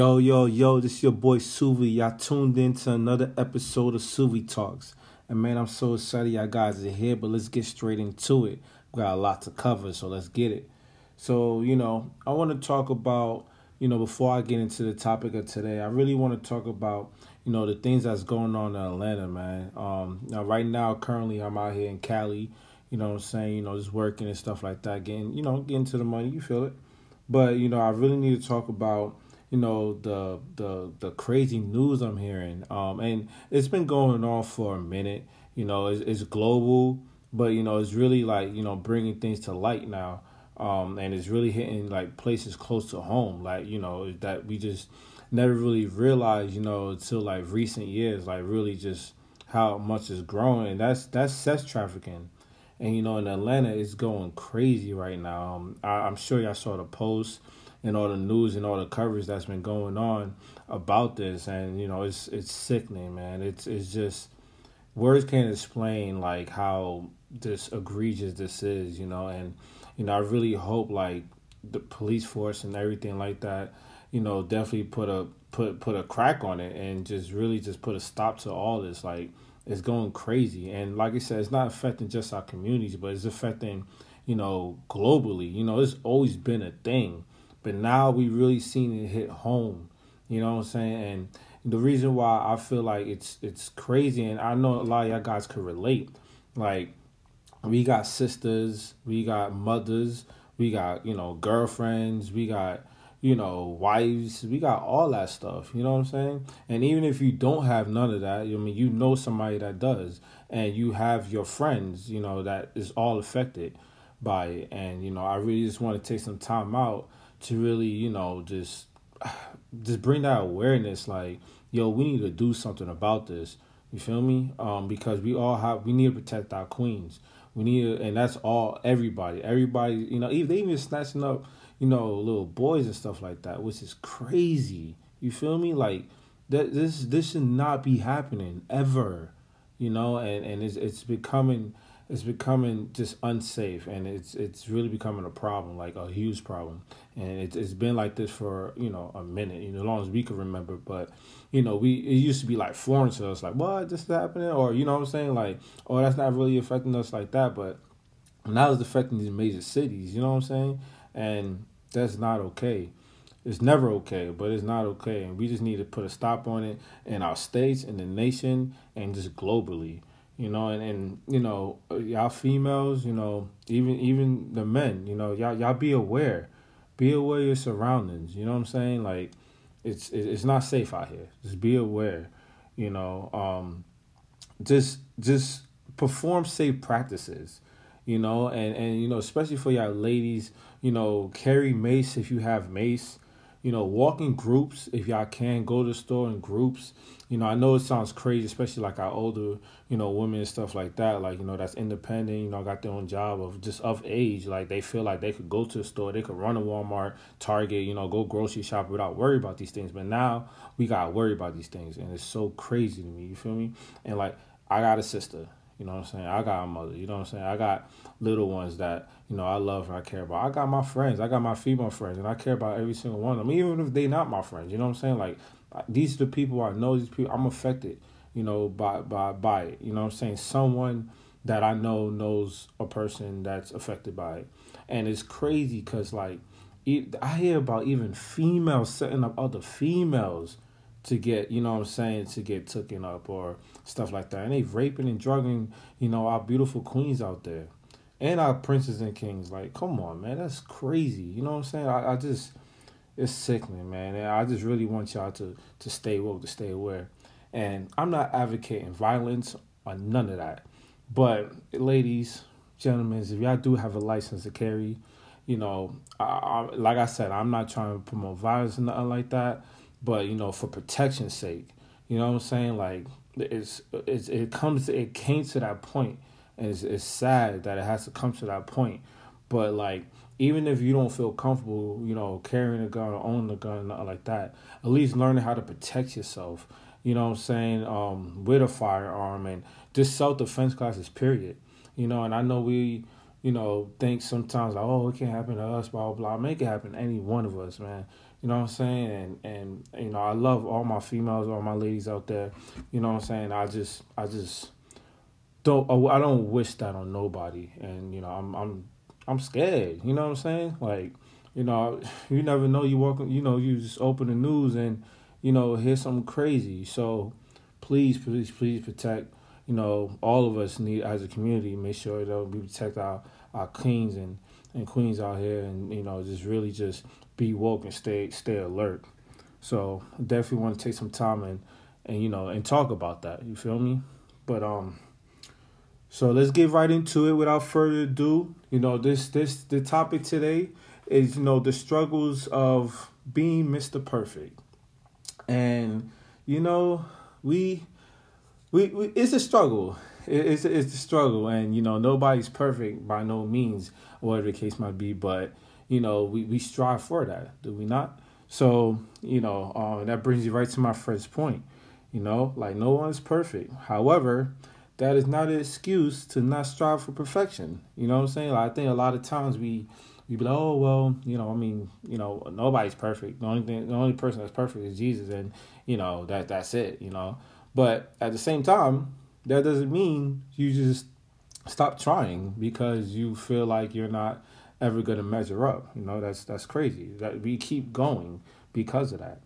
Yo, yo, yo, this is your boy Suvi. Y'all tuned in to another episode of Suvi Talks. And man, I'm so excited y'all guys are here, but let's get straight into it. We got a lot to cover, so let's get it. So, you know, I want to talk about, you know, before I get into the topic of today, I really want to talk about, you know, the things that's going on in Atlanta, man. Um, now, right now, currently, I'm out here in Cali, you know what I'm saying, you know, just working and stuff like that, getting, you know, getting to the money, you feel it. But, you know, I really need to talk about, you know the the the crazy news I'm hearing. Um, and it's been going on for a minute. You know, it's, it's global, but you know, it's really like you know bringing things to light now. Um, and it's really hitting like places close to home, like you know that we just never really realized, you know, until like recent years, like really just how much is growing. And that's that's sex trafficking, and you know in Atlanta it's going crazy right now. Um, I, I'm sure y'all saw the post and all the news and all the coverage that's been going on about this. And you know it's it's sickening man. It's it's just words can't explain like how this egregious this is you know? And you know i really hope like the police force and everything like that you know definitely put a put put a crack on it and just really just put a stop to all this. Like it's going crazy. And like i said it's not affecting just our communities but it's affecting you know globally. You know it's always been a thing but now we really seen it hit home. You know what I'm saying? And the reason why I feel like it's it's crazy, and I know a lot of y'all guys could relate. Like we got sisters, we got mothers, we got you know girlfriends, we got you know wives, we got all that stuff. You know what I'm saying? And even if you don't have none of that, I mean you know somebody that does, and you have your friends, you know that is all affected by it. And you know I really just want to take some time out to really, you know, just just bring that awareness like, yo, we need to do something about this. You feel me? Um, because we all have we need to protect our queens. We need to, and that's all everybody. Everybody, you know, even they even snatching up, you know, little boys and stuff like that, which is crazy. You feel me? Like that this this should not be happening ever. You know, and, and it's it's becoming it's becoming just unsafe and it's it's really becoming a problem like a huge problem. And it's it's been like this for you know a minute you know as long as we can remember. But you know we it used to be like foreign to us like what? This is happening? Or you know what i'm saying? Like oh that's not really affecting us like that. But now it's affecting these major cities you know what i'm saying? And that's not okay. It's never okay but it's not okay. And we just need to put a stop on it in our states in the nation and just globally you know, and, and you know, y'all females, you know, even even the men, you know, y'all y'all be aware, be aware of your surroundings. You know what I'm saying? Like, it's it's not safe out here. Just be aware. You know, um, just just perform safe practices. You know, and and you know, especially for y'all ladies, you know, carry mace if you have mace you know, walk in groups if y'all can. Go to the store in groups. You know, I know it sounds crazy, especially like our older, you know, women and stuff like that. Like, you know, that's independent, you know, got their own job of just of age. Like they feel like they could go to the store, they could run a Walmart, Target, you know, go grocery shop without worry about these things. But now we gotta worry about these things. And it's so crazy to me, you feel me? And like I got a sister, you know what I'm saying? I got a mother, you know what I'm saying? I got little ones that you know I love and I care about. I got my friends, I got my female friends, and I care about every single one of them, even if they not my friends. You know what I'm saying? Like these are the people I know. These people I'm affected, you know, by by by it. You know what I'm saying? Someone that I know knows a person that's affected by it, and it's crazy because like I hear about even females setting up other females to get, you know what I'm saying, to get taken up or stuff like that. And they raping and drugging, you know, our beautiful queens out there and our princes and kings. Like, come on, man, that's crazy. You know what I'm saying? I, I just, it's sickening, man. And I just really want y'all to to stay woke, to stay aware. And I'm not advocating violence or none of that. But ladies, gentlemen, if y'all do have a license to carry, you know, I, I, like I said, I'm not trying to promote violence or nothing like that. But you know, for protection's sake, you know what I'm saying? Like, it's, it's it comes, it came to that point and it's, it's sad that it has to come to that point. But like, even if you don't feel comfortable, you know, carrying a gun or owning a gun, like that, at least learning how to protect yourself. You know what I'm saying? Um, with a firearm and just self defense classes. Period. You know, and I know we, you know, think sometimes like, oh, it can't happen to us, blah blah blah. Make it happen to any one of us, man. You know what I'm saying? And and you know, I love all my females, all my ladies out there. You know what I'm saying? I just I just don't I don't wish that on nobody. And you know, I'm I'm I'm scared. You know what I'm saying? Like, you know, you never know. You walk, you know, you just open the news and you know hear something crazy. So please, please, please protect. You know, all of us need as a community make sure that we protect our our kings and and queens out here, and you know, just really just be woke and stay stay alert. So definitely want to take some time and and you know and talk about that. You feel me? But um. So let's get right into it without further ado. You know, this this the topic today is you know the struggles of being Mr. Perfect. And you know, we we, we it's a struggle. It's it's a struggle and you know, nobody's perfect by no means, whatever the case might be, but you know, we, we strive for that, do we not? So, you know, um, that brings you right to my first point. You know, like no one's perfect. However, that is not an excuse to not strive for perfection. You know what I'm saying? Like, I think a lot of times we we be like, oh well, you know, I mean, you know, nobody's perfect. The only thing, the only person that's perfect is Jesus, and you know that that's it. You know, but at the same time, that doesn't mean you just stop trying because you feel like you're not ever going to measure up. You know, that's that's crazy. That we keep going because of that.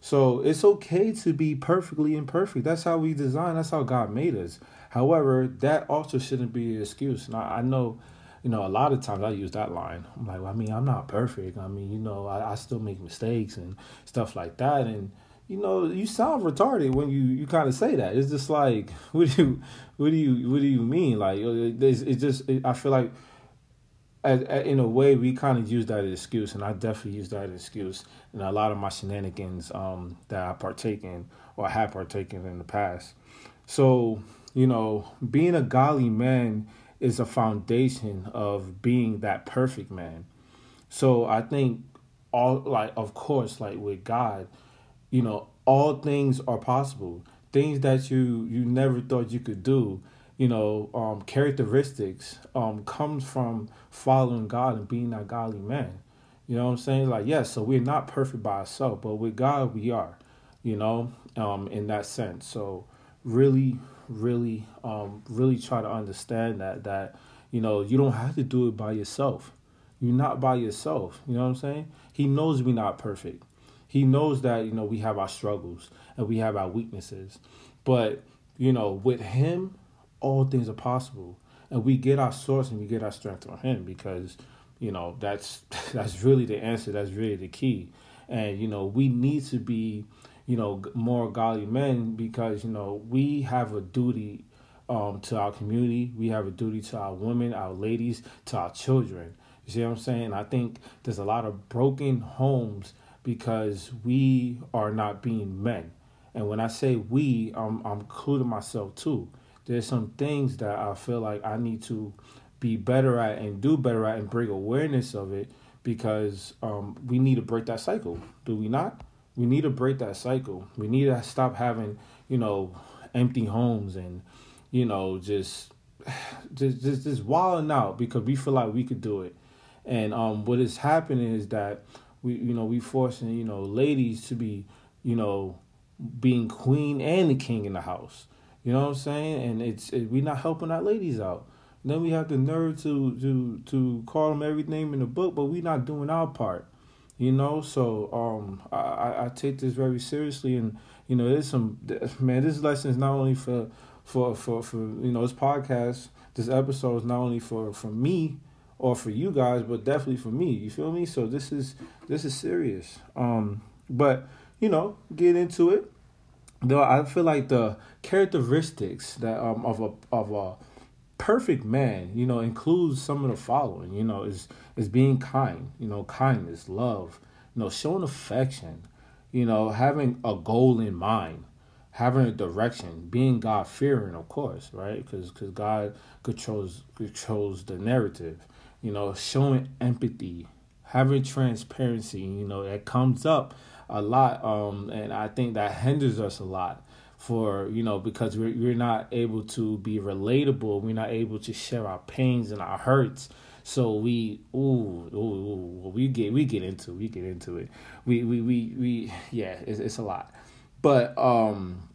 So it's okay to be perfectly imperfect. That's how we design. That's how God made us. However, that also shouldn't be an excuse. I, I know, you know, a lot of times I use that line. I'm like, well, I mean, I'm not perfect. I mean, you know, I, I still make mistakes and stuff like that. And you know, you sound retarded when you, you kind of say that. It's just like, what do you, what do you, what do you mean? Like, it's, it's just, it, I feel like in a way, we kind of use that as excuse, and I definitely use that as excuse in a lot of my shenanigans um, that I partake in or have partaken in the past. So, you know, being a godly man is a foundation of being that perfect man. So I think all like of course like with God, you know, all things are possible. Things that you you never thought you could do you know, um, characteristics um, comes from following God and being that godly man. You know what I'm saying? Like, yes, so we're not perfect by ourselves, but with God we are, you know, um, in that sense. So really, really, um, really try to understand that that, you know, you don't have to do it by yourself. You're not by yourself. You know what I'm saying? He knows we're not perfect. He knows that, you know, we have our struggles and we have our weaknesses. But, you know, with him, all things are possible. And we get our source and we get our strength from him because, you know, that's that's really the answer. That's really the key. And, you know, we need to be, you know, more godly men because, you know, we have a duty um, to our community. We have a duty to our women, our ladies, to our children. You see what I'm saying? I think there's a lot of broken homes because we are not being men. And when I say we, I'm, I'm including myself too there's some things that I feel like I need to be better at and do better at and bring awareness of it because um, we need to break that cycle. Do we not? We need to break that cycle. We need to stop having, you know, empty homes and, you know, just just just, just wilding out because we feel like we could do it. And um, what is happening is that we, you know, we forcing, you know, ladies to be, you know, being queen and the king in the house. You know what I'm saying? And it's it, we not helping our ladies out. And then we have the nerve to to to call them every name in the book, but we not doing our part. You know, so um, I I take this very seriously, and you know, there's some man. This lesson is not only for for for for you know this podcast. This episode is not only for for me or for you guys, but definitely for me. You feel me? So this is this is serious. Um, but you know, get into it though I feel like the characteristics that um of a of a perfect man, you know, includes some of the following. You know, is is being kind. You know, kindness, love. You know, showing affection. You know, having a goal in mind, having a direction, being God fearing, of course, right? Because because God controls controls the narrative. You know, showing empathy, having transparency. You know, that comes up a lot, um, and I think that hinders us a lot for you know because we're we're not able to be relatable. We're not able to share our pains and our hurts. So we ooh, ooh, ooh we get we get into we get into it. We we we, we yeah, it's, it's a lot. But um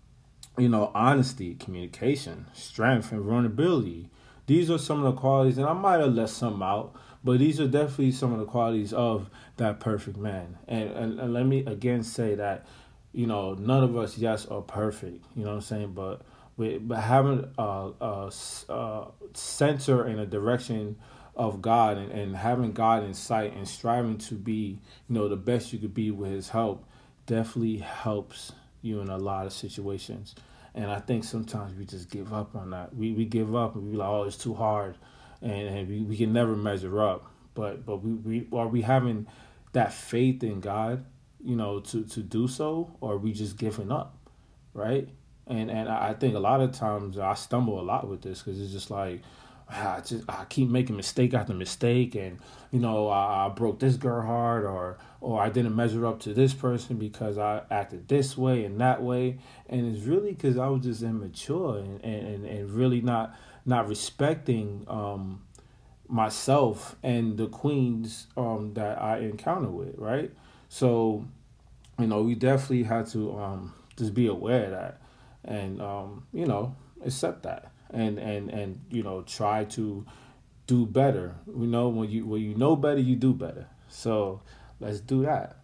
you know, honesty, communication, strength, and vulnerability. These are some of the qualities, and I might have left some out, but these are definitely some of the qualities of that perfect man. And, and, and let me again say that, you know, none of us, yes, are perfect. You know what I'm saying? But we, but having a, a, a center and a direction of God and, and having God in sight and striving to be, you know, the best you could be with His help definitely helps you in a lot of situations. And I think sometimes we just give up on that. We we give up and we like, oh, it's too hard, and, and we, we can never measure up. But but we, we are we having that faith in God, you know, to to do so, or we just giving up, right? And and I think a lot of times I stumble a lot with this because it's just like I just I keep making mistake after mistake, and you know I, I, broke this girl heart, or or I didn't measure up to this person because I acted this way and that way, and it's really because I was just immature and, and and really not not respecting um, myself and the queens um, that I encounter with, right? So, you know, we definitely had to um, just be aware of that, and um, you know accept that and and and you know try to do better. You know when you when you know better, you do better. So let's do that.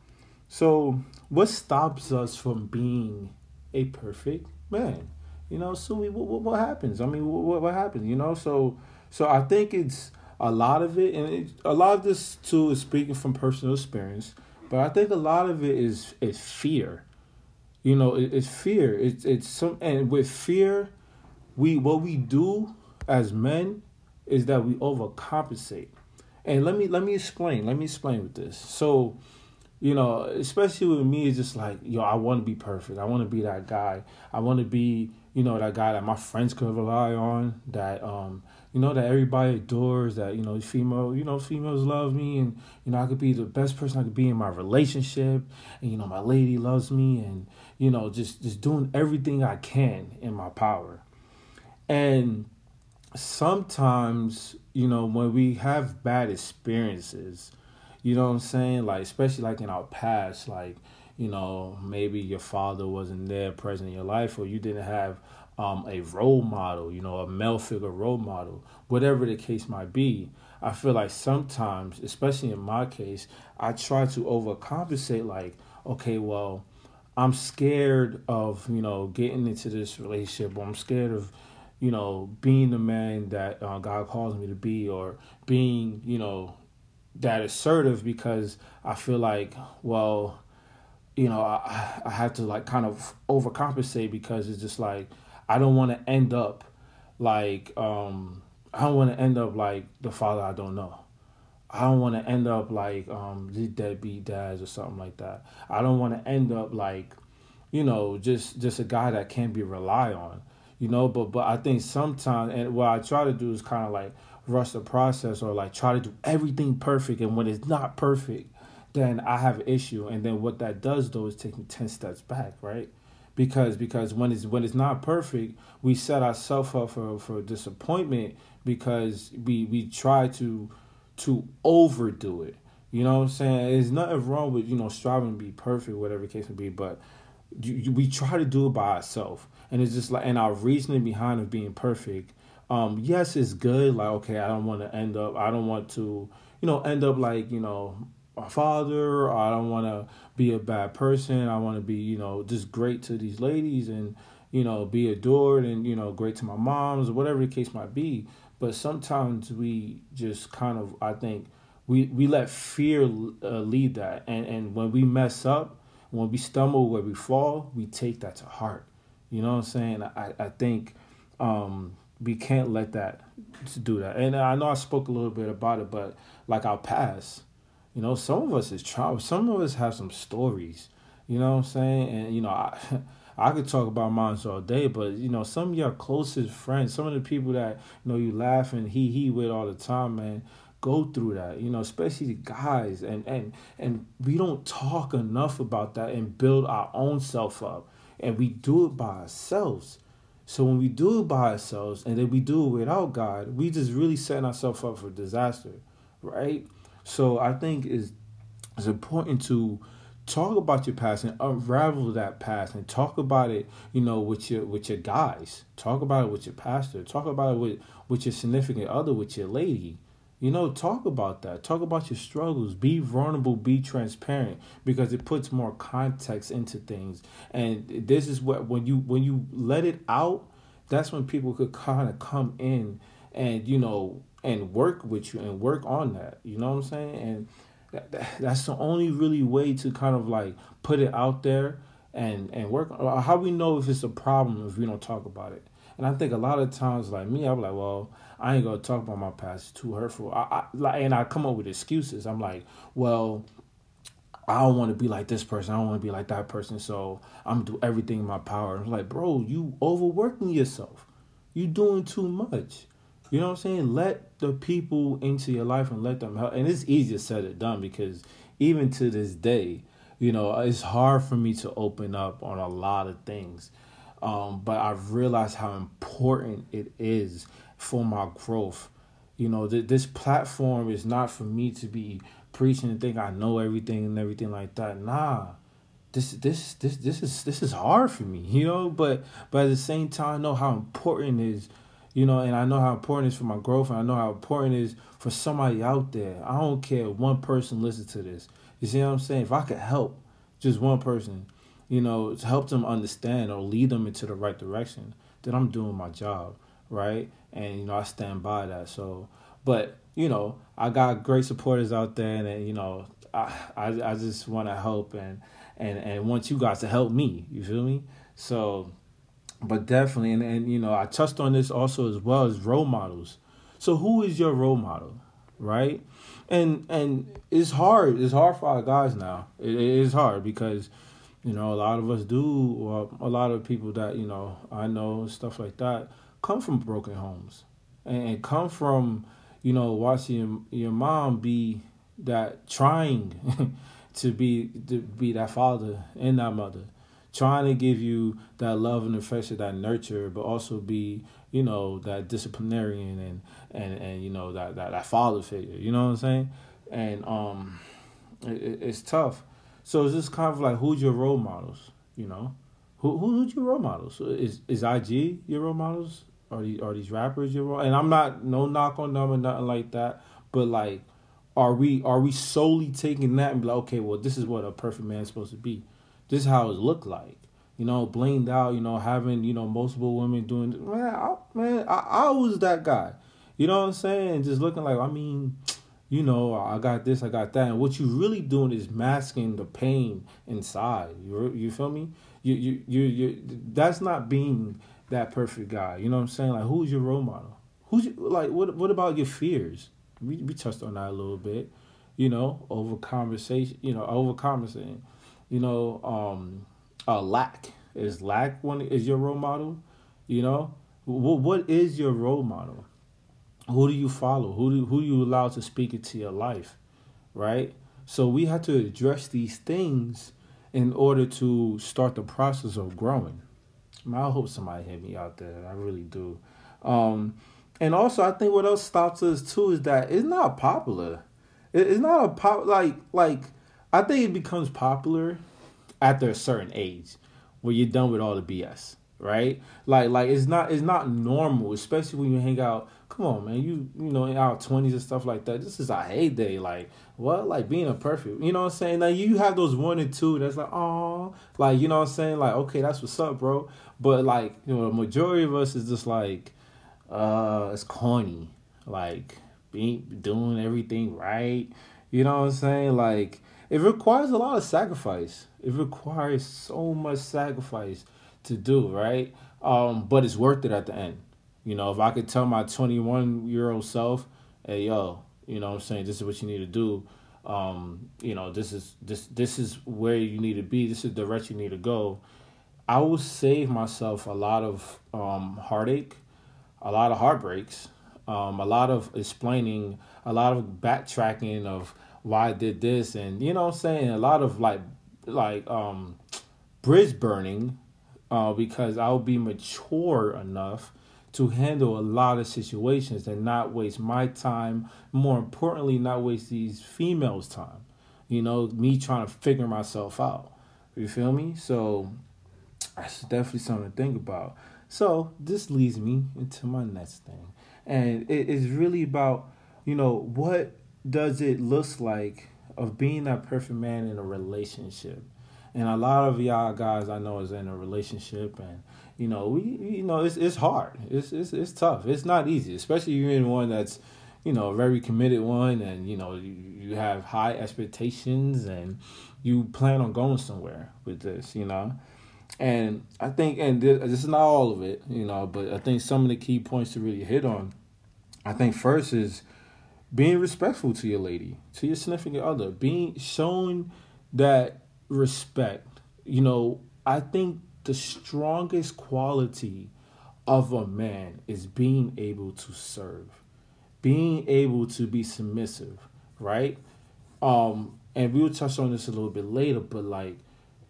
So what stops us from being a perfect man? You know, so we, what, what happens? I mean, what, what happens? You know, so so I think it's a lot of it, and it, a lot of this too is speaking from personal experience. But I think a lot of it is is fear. You know, it, it's fear. It's it's some, and with fear, we what we do as men is that we overcompensate. And let me let me explain. Let me explain with this. So, you know, especially with me, it's just like, yo, I want to be perfect. I want to be that guy. I want to be, you know, that guy that my friends can rely on. That um, you know, that everybody adores. That you know, female, you know, females love me, and you know, I could be the best person I could be in my relationship, and you know, my lady loves me, and you know, just just doing everything I can in my power. And sometimes, you know, when we have bad experiences, you know what I'm saying? Like, especially like in our past, like, you know, maybe your father wasn't there present in your life, or you didn't have um, a role model, you know, a male figure role model, whatever the case might be. I feel like sometimes, especially in my case, I try to overcompensate, like, okay, well, I'm scared of, you know, getting into this relationship, or I'm scared of, you know, being the man that uh, God calls me to be, or being, you know, that assertive because I feel like, well, you know, I, I have to like kind of overcompensate because it's just like I don't want to end up like um I don't want to end up like the father I don't know. I don't want to end up like um the deadbeat dads or something like that. I don't want to end up like, you know, just just a guy that can't be relied on you know but but i think sometimes and what i try to do is kind of like rush the process or like try to do everything perfect and when it's not perfect then i have an issue. And then what that does though is take me 10 steps back right? Because because when it's when it's not perfect we set ourselves up for for disappointment because we we try to to overdo it. You know what i'm saying? There's nothing wrong with you know striving to be perfect whatever case may be but we try to do it by ourselves and it's just like and our reasoning behind of being perfect um yes it's good like okay i don't want to end up i don't want to you know end up like you know my father i don't want to be a bad person. I want to be you know just great to these ladies and you know be adored and you know great to my moms or whatever the case might be. But sometimes we just kind of i think we we let fear uh, lead that. And and when we mess up when we stumble where we fall we take that to heart you know what I'm saying? I, I think um, we can't let that do that. And I know I spoke a little bit about it, but like our past, you know, some of us is trauma. Some of us have some stories. You know what I'm saying? And you know, I I could talk about mine all day, but you know, some of your closest friends, some of the people that you know you laugh and he he with all the time, man, go through that. You know, especially the guys, and and and we don't talk enough about that and build our own self up and we do it by ourselves. So when we do it by ourselves and then we do it without God, we just really setting ourselves up for disaster. right? So I think is it's important to talk about your past and unravel that past and talk about it you know with your with your guys talk about it with your pastor talk about it with with your significant other with your lady you know talk about that. Talk about your struggles. Be vulnerable. Be transparent because it puts more context into things. And this is what when you when you let it out that's when people could kind of come in and you know and work with you and work on that. You know what i'm saying? And that's the only really way to kind of like put it out there and and work. How we know if it's a problem if we don't talk about it and i think a lot of times like me i'm like well i ain't gonna talk about my past it's too hurtful i, I and i come up with excuses i'm like well I don't want to be like this person. I don't want to be like that person. So I'm gonna do everything in my power. I'm like, bro, you overworking yourself. You doing too much. You know what I'm saying? Let the people into your life and let them help. And it's easier said than done because even to this day, you know, it's hard for me to open up on a lot of things. Um, but I've realized how important it is for my growth. You know, th- this platform is not for me to be preaching and think I know everything and everything like that. Nah. This this this this is this is hard for me, you know, but but at the same time I know how important it is you know, and I know how important it is for my growth, and I know how important it is for somebody out there. I don't care if one person listens to this. You see what I'm saying? If I could help just one person, you know, to help them understand or lead them into the right direction, then I'm doing my job, right? And you know, I stand by that. So, but you know, I got great supporters out there, and, and you know, I I, I just want to help and and and want you guys to help me. You feel me? So but definitely and, and you know i touched on this also as well as role models so who is your role model right and and it's hard it's hard for our guys now it, it is hard because you know a lot of us do or a lot of people that you know i know stuff like that come from broken homes and, come from you know watching your mom be that trying to be to be that father and that mother trying to give you that love and affection, that nurture, but also be, you know, that disciplinarian and and and you know that that, that father figure. You know what I'm saying? And um, it, it's tough. So it's just kind of like who's your role models? You know, who who's your role models? Is is IG your role models? Are these are these rappers your role? And I'm not no knock on them or nothing like that, but like. Are we are we solely taking that and be like, okay, well, this is what a perfect man is supposed to be? this is how it looked like. You know, blinged out, you know, having, you know, multiple women doing man, I, man, I, I was that guy. You know what I'm saying? Just looking like, I mean, you know, I got this, I got that. And what you're really doing is masking the pain inside. You you feel me? You you you you that's not being that perfect guy. You know what I'm saying? Like who's your role model? Who's your, like what what about your fears? We we touched on that a little bit. You know, over conversation, you know, over conversating you know, um, uh, lack is lack one is your role model. You know, what what is your role model? Who do you follow? Who do who do you allow to speak into your life, right? So we have to address these things in order to start the process of growing. I hope somebody hear me out there. I really do. Um, and also, I think what else stops us too is that it's not popular. It's not a pop like like I think it becomes popular after a certain age where you're done with all the BS, right? Like like it's not it's not normal, especially when you hang out. Come on, man, you you know in our twenties and stuff like that. This is a heyday. Like what? Like being a perfect. You know what I'm saying? Like you have those one and two that's like oh, like you know what I'm saying? Like okay, that's what's up, bro. But like you know, the majority of us is just like uh, it's corny. Like being doing everything right. You know what I'm saying? Like it requires a lot of sacrifice. It requires so much sacrifice to do, right? Um, but it's worth it at the end. You know, if I could tell my 21 year old self, hey, yo, you know I'm saying, this is what you need to do. Um, you know, this is this this is where you need to be. This is the direction you need to go. I will save myself a lot of um, heartache, a lot of heartbreaks, um, a lot of explaining, a lot of backtracking of why I did this and you know what I'm saying a lot of like like um bridge burning uh because I'll be mature enough to handle a lot of situations and not waste my time. More importantly, not waste these females' time. You know, me trying to figure myself out. You feel me? So that's definitely something to think about. So this leads me into my next thing, and it is really about you know what does it look like of being that perfect man in a relationship. And a lot of y'all guys I know is in a relationship, and you know we you know it's it's hard. It's it's it's tough. It's not easy, especially you're in one that's you know a very committed one, and you know you, you have high expectations, and you plan on going somewhere with this. You know, and I think, and this, this is not all of it, you know, but I think some of the key points to really hit on. I think first is being respectful to your lady, to your significant other, being showing that respect. You know, I think the strongest quality of a man is being able to serve, being able to be submissive, right? Um, and we'll touch on this a little bit later, but like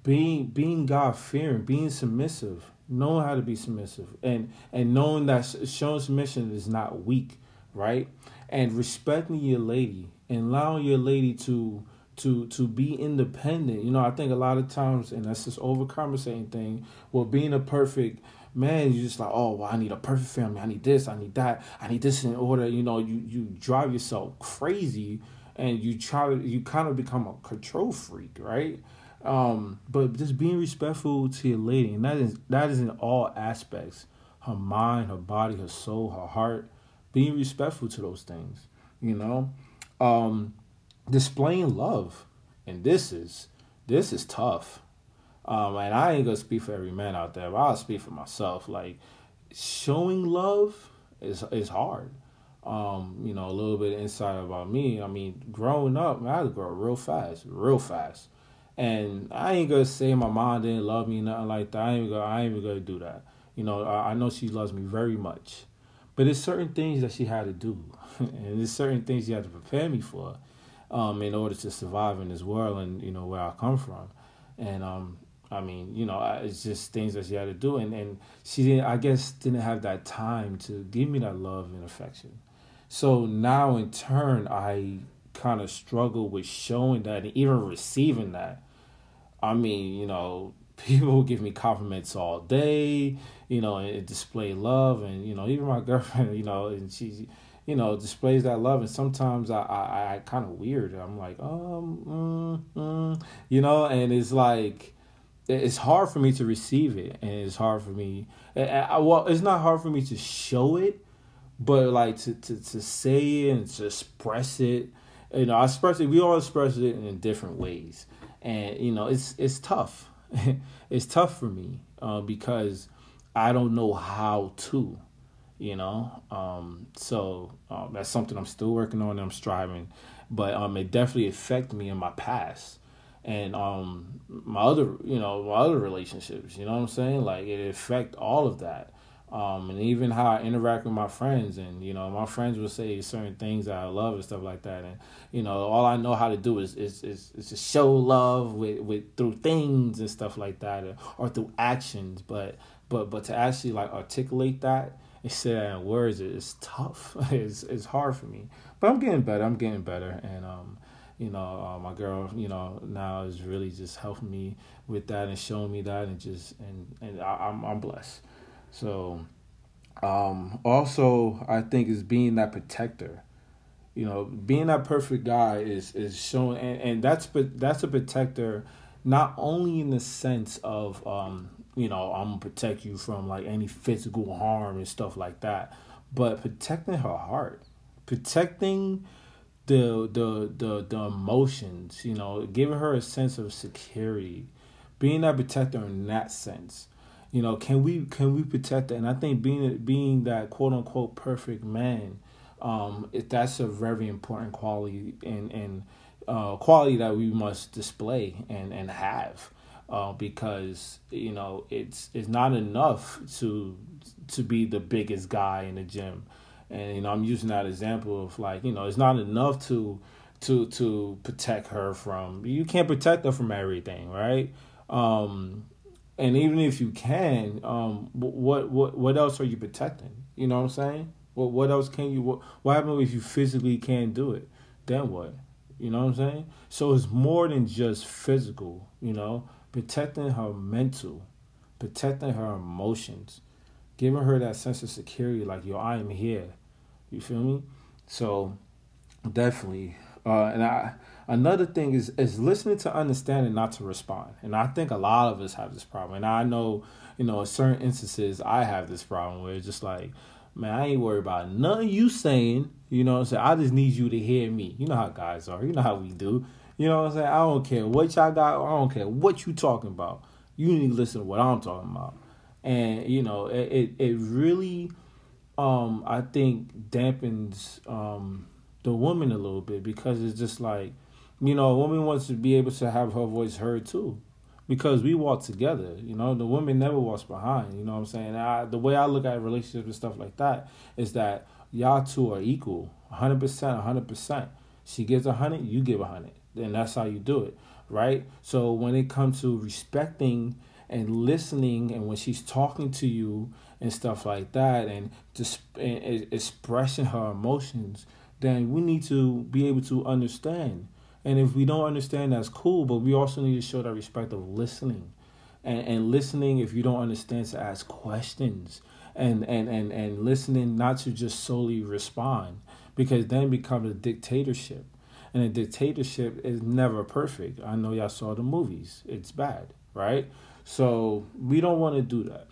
being being God fearing, being submissive, knowing how to be submissive, and and knowing that showing submission is not weak, right? And respecting your lady and allowing your lady to to to be independent. You know, I think a lot of times, and that's this overcompensating thing. Well, being a perfect man, you're just like, oh, well, I need a perfect family. I need this. I need that. I need this in order. You know, you you drive yourself crazy, and you try to you kind of become a control freak, right? Um, but just being respectful to your lady, and that is that is in all aspects. Her mind, her body, her soul, her heart. Being respectful to those things, you know. Um, displaying love, and this is this is tough. Um, and I ain't gonna speak for every man out there, but I'll speak for myself. Like showing love is is hard. Um, you know, a little bit insight about me. I mean, growing up, man, I had to grow real fast, real fast. And I ain't gonna say my mom didn't love me, nothing like that. I ain't gonna, I ain't even gonna do that. You know, I, I know she loves me very much, but there's certain things that she had to do, and there's certain things she had to prepare me for, um, in order to survive in this world and you know where I come from, and um, I mean, you know, it's just things that she had to do, and and she didn't, I guess, didn't have that time to give me that love and affection. So now, in turn, I kind of struggle with showing that and even receiving that. I mean, you know, people give me compliments all day, you know, and display love, and you know, even my girlfriend, you know, and she, you know, displays that love, and sometimes I, I, I kind of weird. I'm like, um, mm, mm, you know, and it's like, it's hard for me to receive it, and it's hard for me. I, well, it's not hard for me to show it, but like to to to say it and to express it. You know, I express it. We all express it in different ways and you know it's it's tough. it's tough for me uh, because I don't know how to, you know. Um, so um, that's something I'm still working on. I'm striving, but um, it definitely affected me in my past and um, my other, you know, my other relationships. You know what I'm saying? Like it affect all of that um, and even how I interact with my friends. And you know, my friends will say certain things that I love and stuff like that. And you know, all I know how to do is is is, is to show love with with through things and stuff like that, or, or through actions. But but but to actually like articulate that say that in words it's tough. it's it's hard for me. But I'm getting better. I'm getting better, and um you know, uh, my girl, you know, now is really just helping me with that and showing me that, and just and and I, I'm I'm blessed. So, um, also, I think is being that protector. You know, being that perfect guy is is showing, and, and that's but that's a protector, not only in the sense of um, you know, I'm gonna protect you from like any physical harm and stuff like that, but protecting her heart, protecting the the the the emotions, you know, giving her a sense of security, being that protector in that sense you know, can we can we protect that? And I think being being that quote unquote perfect man, um, it, that's a very important quality and and uh, quality that we must display and and have. Uh, because you know it's it's not enough to to be the biggest guy in the gym, and you know I'm using that example of like you know it's not enough to to to protect her from you can't protect her from everything, right? Um, and even if you can, um, what what what else are you protecting? You know what I'm saying? Well, what else can you? What, what happens if you physically can't do it? Then what? You know what I'm saying? So it's more than just physical. You know, protecting her mental, protecting her emotions, giving her that sense of security. Like yo, I am here. You feel me? So definitely. Uh, and I another thing is is listening to understand and not to respond. And I think a lot of us have this problem. And I know, you know, in certain instances I have this problem where it's just like, man, I ain't worried about nothing you saying. You know what I'm saying? I just need you to hear me. You know how guys are. You know how we do. You know what I'm saying? I don't care what y'all got. I don't care what you talking about. You need to listen to what I'm talking about. And you know, it it, it really, um, I think dampens um the woman a little bit because it's just like, you know, a woman wants to be able to have her voice heard too because we walk together. You know, the woman never walks behind. You know what I'm saying? I, the way I look at relationships and stuff like that is that y'all two are equal, 100%, 100%. She gives a 100, you give a 100. And that's how you do it, right? So when it comes to respecting and listening and when she's talking to you and stuff like that and just and expressing her emotions, then we need to be able to understand and if we don't understand, that's cool. But we also need to show that respect of listening, and and listening. If you don't understand, to ask questions, and and and and listening, not to just solely respond, because then it becomes a dictatorship, and a dictatorship is never perfect. I know y'all saw the movies; it's bad, right? So we don't want to do that.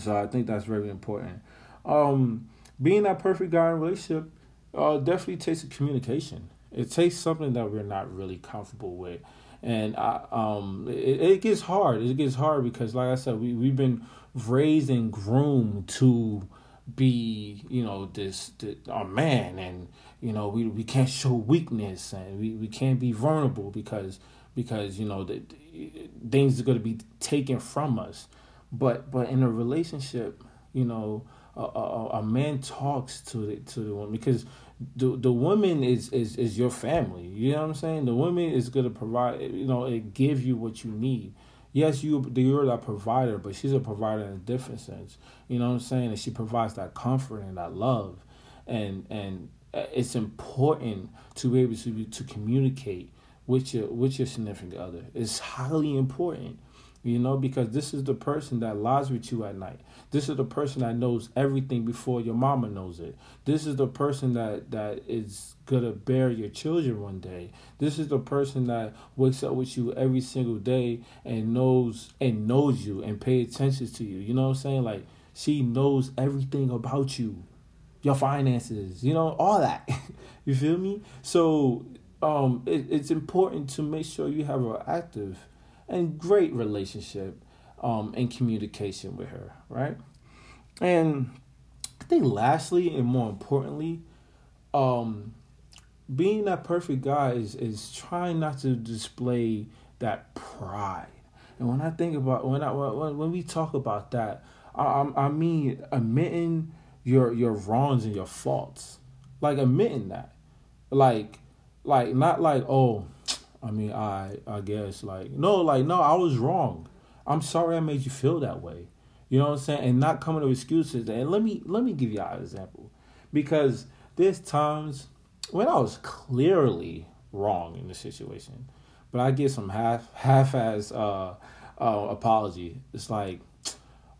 So I think that's very important. Um, being that perfect guy in a relationship uh, definitely takes communication it takes something that we're not really comfortable with, and I, um, it, it gets hard. It gets hard because, like I said, we we've been raised and groomed to be, you know, this, this a man, and you know, we we can't show weakness, and we, we can't be vulnerable because because you know the, things are going to be taken from us. But but in a relationship, you know, a, a, a man talks to the to the woman because the the woman is is is your family. You know what I'm saying? The woman is gonna provide. You know, it give you what you need. Yes, you you're that provider, but she's a provider in a different sense. You know what I'm saying? And she provides that comfort and that love, and and Uh, it's important to be able to to communicate with your with your significant other. It's highly important you know, because this is the person that lies with you at night. This is the person that knows everything before your mama knows it. This is the person that that is gonna bear your children one day. This is the person that wakes up with you every single day and knows and knows you and pay attention to you. You know what I'm saying? Like she knows everything about you, your finances, you know, all that. you feel me? So um, it, it's important to make sure you have an active and great relationship um, and communication with her, right? And I think lastly and more importantly, um, being that perfect guy is is trying not to display that pride. And when I think about when I when, when we talk about that, I I mean admitting your your wrongs and your faults, like admitting that, like like not like oh I mean, I I guess like no, like no, I was wrong. I'm sorry I made you feel that way. You know what I'm saying? And not coming to excuses. And let me let me give you an example, because there's times when I was clearly wrong in the situation, but I get some half half as uh, uh, apology. It's like,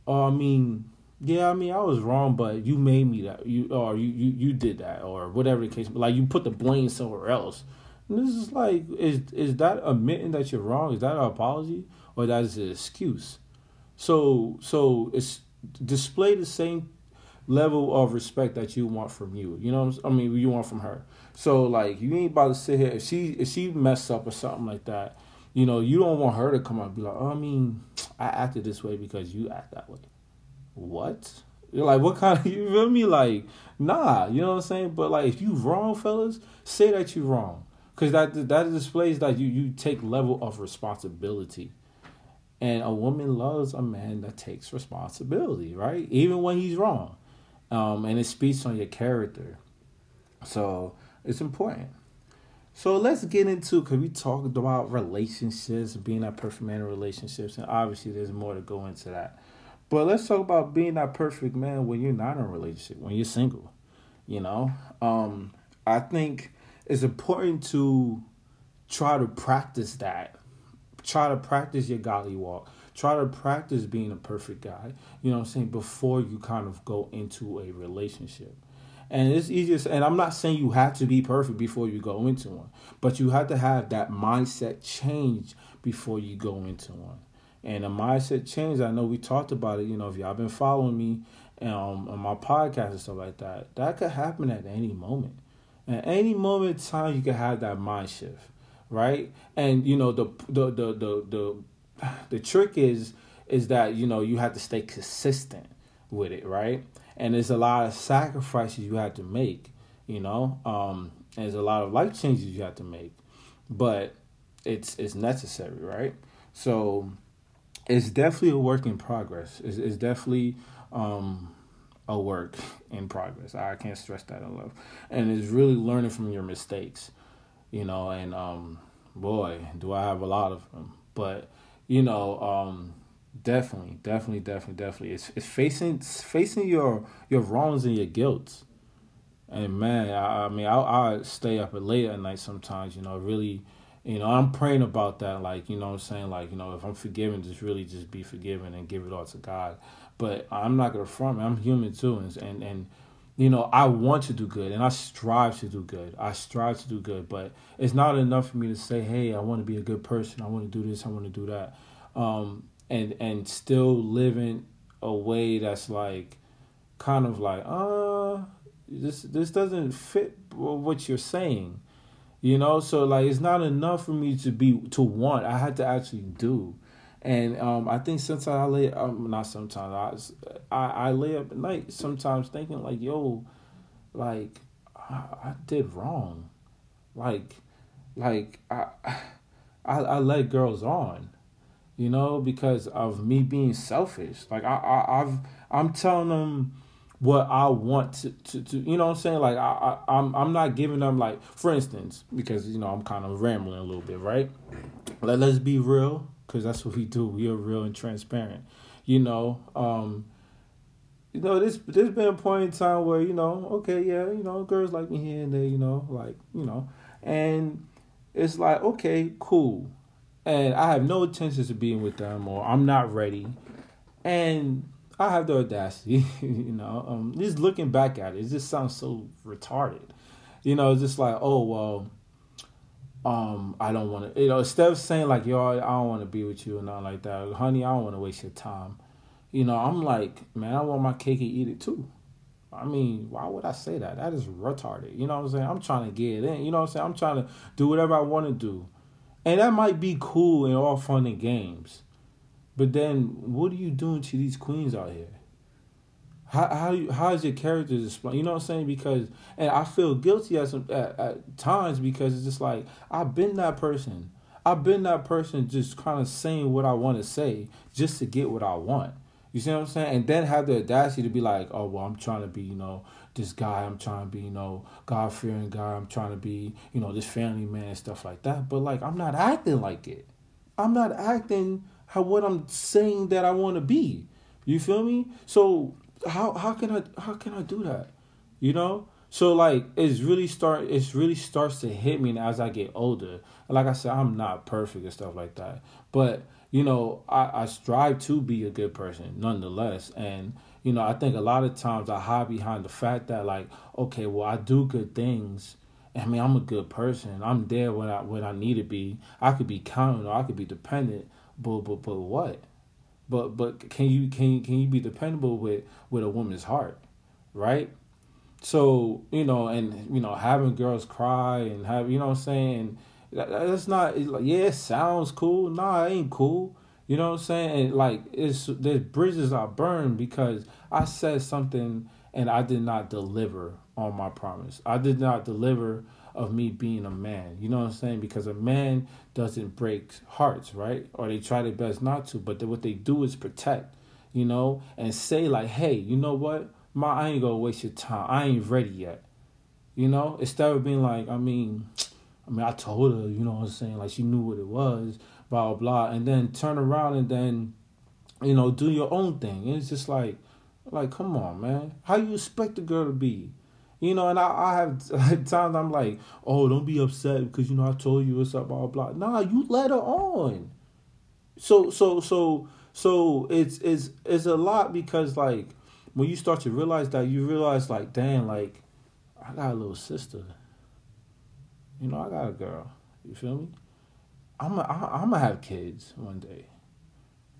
oh, I mean, yeah, I mean, I was wrong, but you made me that you or you you, you did that or whatever the case. Like you put the blame somewhere else. And this is like, is is that admitting that you're wrong? Is that an apology, or that is an excuse? So so it's display the same level of respect that you want from you. You know, I mean, you want from her. So like, you ain't about to sit here if she if she mess up or something like that. You know, you don't want her to come out and be like, oh, I mean, I acted this way because you act that way. What? You're like, what kind of, you feel me? Like, nah, you know what I'm saying? But like, if you wrong, fellas, say that you wrong. Because that that displays that you you take level of responsibility. And a woman loves a man that takes responsibility right? Even when he's wrong. Um, and it speaks on your character. So it's important. So let's get into because we talked about relationships being a perfect man in relationships and obviously there's more to go into that But let's talk about being that perfect man when you're not in a relationship, when you're single. You know, um, I think it's important to try to practice that. Try to practice your godly walk. Try to practice being a perfect guy. You know what I'm saying? Before you kind of go into a relationship. And it's easiest, and I'm not saying you have to be perfect before you go into one, but you have to have that mindset change before you go into one. And a mindset change, I know we talked about it, you know, if y'all been following me um, on my podcast and stuff like that, that could happen at any moment. At any moment in time, you can have that mind shift, right? And you know, the the the the the, the trick is is that you know you have to stay consistent with it, right? and there's a lot of sacrifices you have to make you know um there's a lot of life changes you have to make but it's it's necessary right so it's definitely a work in progress it's, it's definitely um a work in progress i can't stress that enough and it's really learning from your mistakes you know and um boy do i have a lot of them but you know um Definitely, definitely, definitely, definitely. It's it's facing it's facing your your wrongs and your guilt. And man, I, I mean, I I stay up late at night sometimes. You know, really, you know, I'm praying about that. Like, you know, I'm saying, like, you know, if I'm forgiven, just really just be forgiven and give it all to God. But I'm not gonna front. I'm human too, and and and you know, I want to do good and I strive to do good. I strive to do good, but it's not enough for me to say, "Hey, I want to be a good person. I want to do this. I want to do that." Um, and and still living a way that's like kind of like uh this this doesn't fit what you're saying you know so like it's not enough for me to be to want. I had to actually do. And um i think sometimes i lay um not sometimes i i, I lay up at night sometimes thinking like yo like I, I did wrong. Like like i i, I let girls on you know, because of me being selfish. Like I, I I've I'm telling them what I want to, to, to you know what I'm saying? Like I, I I'm I'm not giving them like for instance, because you know I'm kind of rambling a little bit, right? Let, let's be real, because that's what we do. We are real and transparent. You know, um, you know, this there's been a point in time where, you know, okay, yeah, you know, girls like me here and there, you know, like, you know, and it's like, okay, cool and I have no intentions of being with them, or I'm not ready, and I have the audacity, you know. Um, just looking back at it, it just sounds so retarded, you know. It's just like, oh well, um, I don't want to, you know. Instead of saying like, yo, I don't want to be with you and nothing like that, honey, I don't want to waste your time. You know, I'm like, man, I want my cake and eat it too. I mean, why would I say that? That is retarded. You know what I'm saying? I'm trying to get in. You know what I'm saying? I'm trying to do whatever I want to do. And that might be cool and all fun and games. But then what are you doing to these queens out here? How how you, how is your character displayed? You know what I'm saying? Because and I feel guilty at some at, at times because it's just like I've been that person. I've been that person just kind of saying what I want to say just to get what I want. You see what I'm saying? And then have the audacity to be like, oh well, I'm trying to be, you know, this guy. I'm trying to be, you know, God fearing guy. I'm trying to be, you know, this family man and stuff like that. But like, I'm not acting like it. I'm not acting how what I'm saying that I want to be. You feel me? So how how can I how can I do that? You know. So like it's really start it's really starts to hit me as I get older. Like I said, I'm not perfect and stuff like that. But you know, I, I strive to be a good person nonetheless. And you know, I think a lot of times I hide behind the fact that like, okay, well, I do good things. I mean, I'm a good person. I'm there when I when I need to be. I could be counting or I could be dependent, but but but what? But but can you can can you be dependable with with a woman's heart, right? So you know, and you know, having girls cry and have you know I'm saying. That, that's not like yeah, it sounds cool. Nah, it ain't cool. You know what I'm saying? And like it's the bridges are burned because I said something and I did not deliver on my promise. I did not deliver of me being a man. You know what I'm saying? Because a man doesn't break hearts, right? Or they try their best not to, but what they do is protect, you know, and say like, "Hey, you know what? My I ain't gonna waste your time. I ain't ready yet." You know, instead of being like, I mean, I mean, I told her, you know what I'm saying? Like she knew what it was, blah blah, and then turn around and then you know, do your own thing. It's just like, like, come on, man. How you expect a girl to be? You know, and I, I have times I'm like, oh, don't be upset because you know I told you what's up, blah blah. Nah, you let her on. So so so so it's it's it's a lot because like when you start to realize that you realize like, damn, like I got a little sister. You know, I got a girl. You feel me? I'm a, I'm gonna have kids one day,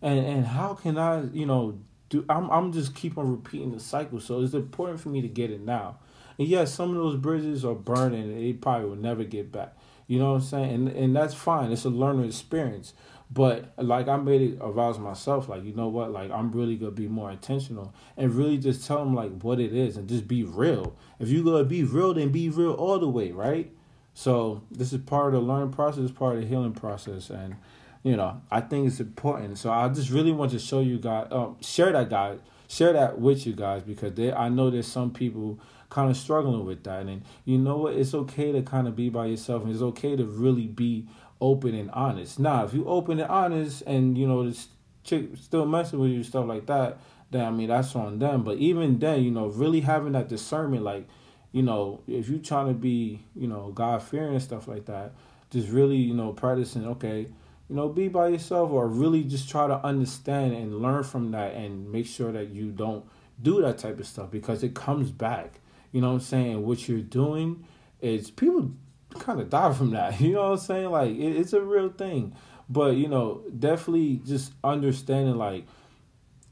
and and how can I, you know, do? I'm I'm just keep on repeating the cycle. So it's important for me to get it now. And yes, some of those bridges are burning, and they probably will never get back. You know what I'm saying? And and that's fine. It's a learning experience. But like I made it a vow myself, like you know what, like I'm really gonna be more intentional and really just tell them like what it is and just be real. If you gonna be real, then be real all the way, right? So this is part of the learning process, part of the healing process, and you know I think it's important. So I just really want to show you guys, um, share that guys, share that with you guys because they, I know there's some people kind of struggling with that, and you know what, it's okay to kind of be by yourself, and it's okay to really be open and honest. Now, if you open and honest, and you know this chick still messing with you, stuff like that, then I mean that's on them. But even then, you know, really having that discernment, like you know, if you're trying to be, you know, God fearing and stuff like that, just really, you know, practicing, okay, you know, be by yourself or really just try to understand and learn from that and make sure that you don't do that type of stuff because it comes back. You know what I'm saying? What you're doing is people kind of die from that. You know what I'm saying? Like it, it's a real thing. But, you know, definitely just understanding like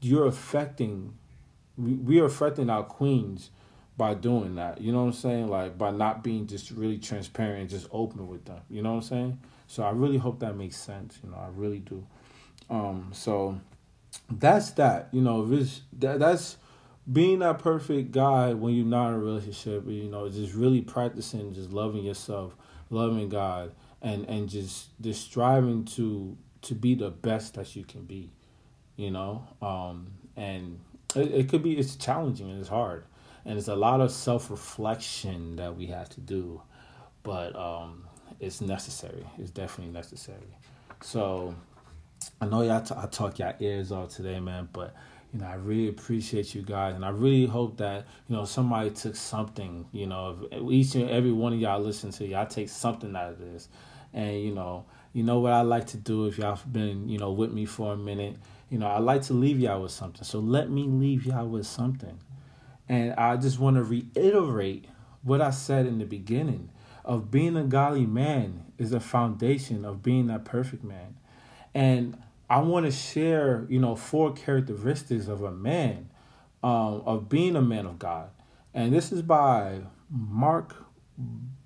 you're affecting we, we are affecting our queens by doing that. You know what I'm saying? Like by not being just really transparent and just open with them. You know what I'm saying? So I really hope that makes sense. You know, I really do. Um, so that's that. You know, this that, that's being that perfect guy when you're not in a relationship. You know, just really practicing, just loving yourself, loving God, and and just just striving to to be the best that you can be. You know, um, and it, it could be it's challenging and it's hard and it's a lot of self reflection that we have to do, but um, it's necessary. It's definitely necessary. So I know y'all t- I talk y'all ears off today, man, but you know I really appreciate you guys, and I really hope that you know somebody took something. You know, each and every one of y'all listen to y'all take something out of this, and you know. You know what I like to do if y'all been, you know, with me for a minute. You know, I like to leave y'all with something. So let me leave y'all with something. And I just want to reiterate what I said in the beginning of being a godly man is the foundation of being that perfect man. And I want to share, you know, four characteristics of a man, um, of being a man of God. And this is by Mark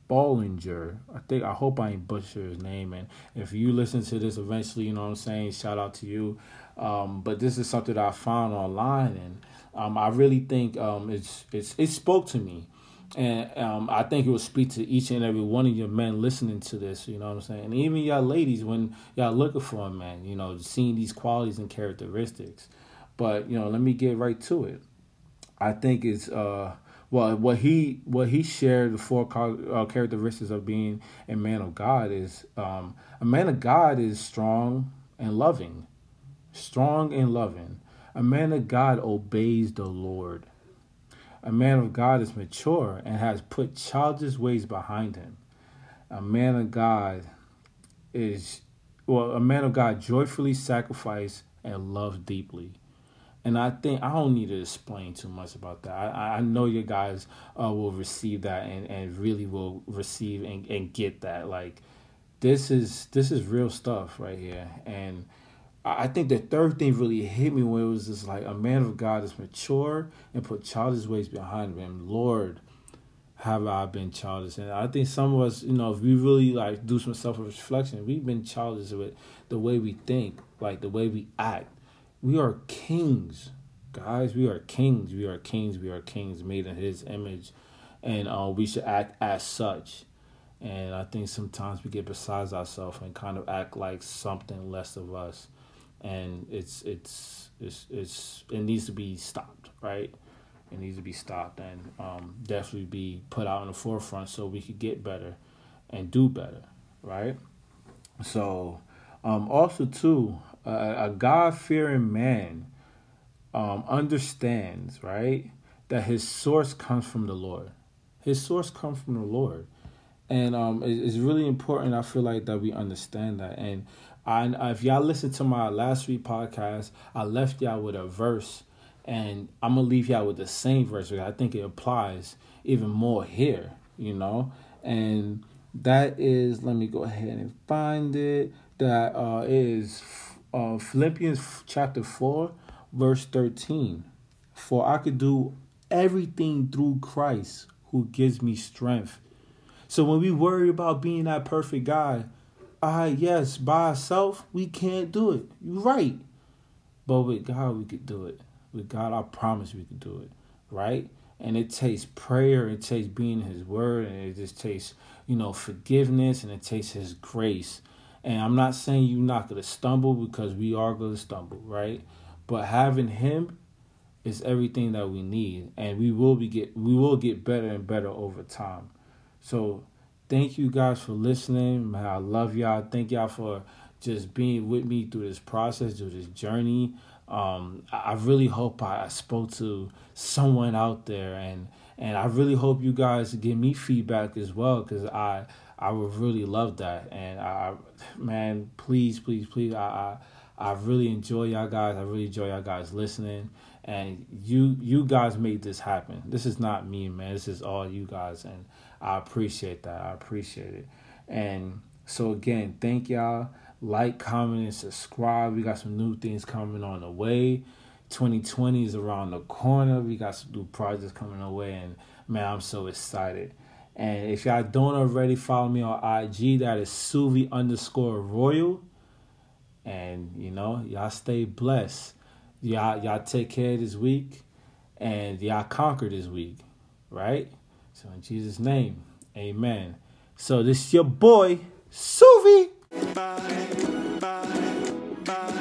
Bollinger. I think I hope I ain't butcher his name. And if you listen to this eventually, you know what I'm saying, shout out to you. Um, but this is something that I found online and um, I really think um, it's it's it spoke to me, and um, I think it will speak to each and every one of your men listening to this. You know what I'm saying? And even y'all ladies, when y'all looking for a man, you know, seeing these qualities and characteristics. But you know, let me get right to it. I think it's uh well what he what he shared the four uh, characteristics of being a man of God is um, a man of God is strong and loving, strong and loving. A man of God obeys the Lord. A man of God is mature and has put childish ways behind him. A man of God is, well, a man of God joyfully sacrifice and love deeply. And I think I don't need to explain too much about that. I, I know you guys uh, will receive that and, and really will receive and, and get that. Like this is this is real stuff right here. And I think the third thing really hit me when it was just like a man of God is mature and put childish ways behind him. Lord, have I been childish? And I think some of us, you know, if we really like do some self reflection, we've been childish with the way we think, like the way we act. We are kings, guys. We are kings. We are kings. We are kings made in His image, and uh, we should act as such. And I think sometimes we get besides ourselves and kind of act like something less of us and it's it's it's it's it needs to be stopped, right? It needs to be stopped and um, definitely be put out in the forefront so we could get better and do better, right? So, um, also too, a, a God fearing man um, understands, right, that his source comes from the Lord. His source comes from the Lord. And um, it's really important, I feel like, that we understand that. And I, if y'all listen to my last week podcast, I left y'all with a verse, and I'm to leave y'all with the same verse. I think it applies even more here, you know? And that is, let me go ahead and find it. That uh, is uh, Philippians chapter 4, verse 13. For I could do everything through Christ who gives me strength. So when we worry about being that perfect guy, ah, uh, yes, by ourselves, we can't do it. You're right. But with God, we could do it. With God, I promise we could do it. Right? And it takes prayer, it takes being His Word, and it just takes, you know, forgiveness, and it takes His grace. And I'm not saying you're not going to stumble because we are going to stumble, right? But having Him is everything that we need, and we will be get we will get better and better over time. So, thank you guys for listening. Man, I love y'all. Thank y'all for just being with me through this process, through this journey. Um, I really hope I spoke to someone out there, and and I really hope you guys give me feedback as well, because I I would really love that. And I, man, please, please, please, I, I I really enjoy y'all guys. I really enjoy y'all guys listening, and you you guys made this happen. This is not me, man. This is all you guys, and I appreciate that. I appreciate it. And so again, thank y'all like, comment, and subscribe. We got some new things coming on the way. 2020 is around the corner. We got some new projects coming our way, and man, I'm so excited. And if y'all don't already follow me on IG, that is Suvi underscore Royal. And you know, y'all stay blessed. Y'all y'all take care this week, and y'all conquer this week, right? So in Jesus' name, amen. So this is your boy, Suvi. Bye, bye, bye,